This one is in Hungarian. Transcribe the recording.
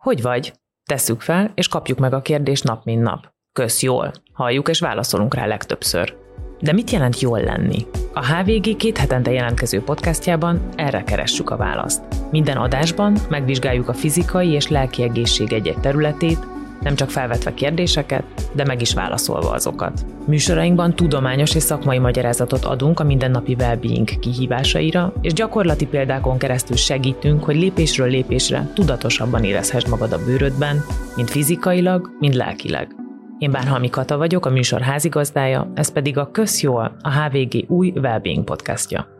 Hogy vagy? Tesszük fel, és kapjuk meg a kérdést nap mint nap. Kösz jól. Halljuk és válaszolunk rá legtöbbször. De mit jelent jól lenni? A HVG két hetente jelentkező podcastjában erre keressük a választ. Minden adásban megvizsgáljuk a fizikai és lelki egészség egy-egy területét, nem csak felvetve kérdéseket, de meg is válaszolva azokat. Műsorainkban tudományos és szakmai magyarázatot adunk a mindennapi well-being kihívásaira, és gyakorlati példákon keresztül segítünk, hogy lépésről lépésre tudatosabban érezhess magad a bőrödben, mind fizikailag, mind lelkileg. Én Bárhalmi Kata vagyok, a műsor házigazdája, ez pedig a Közjól, a HVG új Wellbeing podcastja.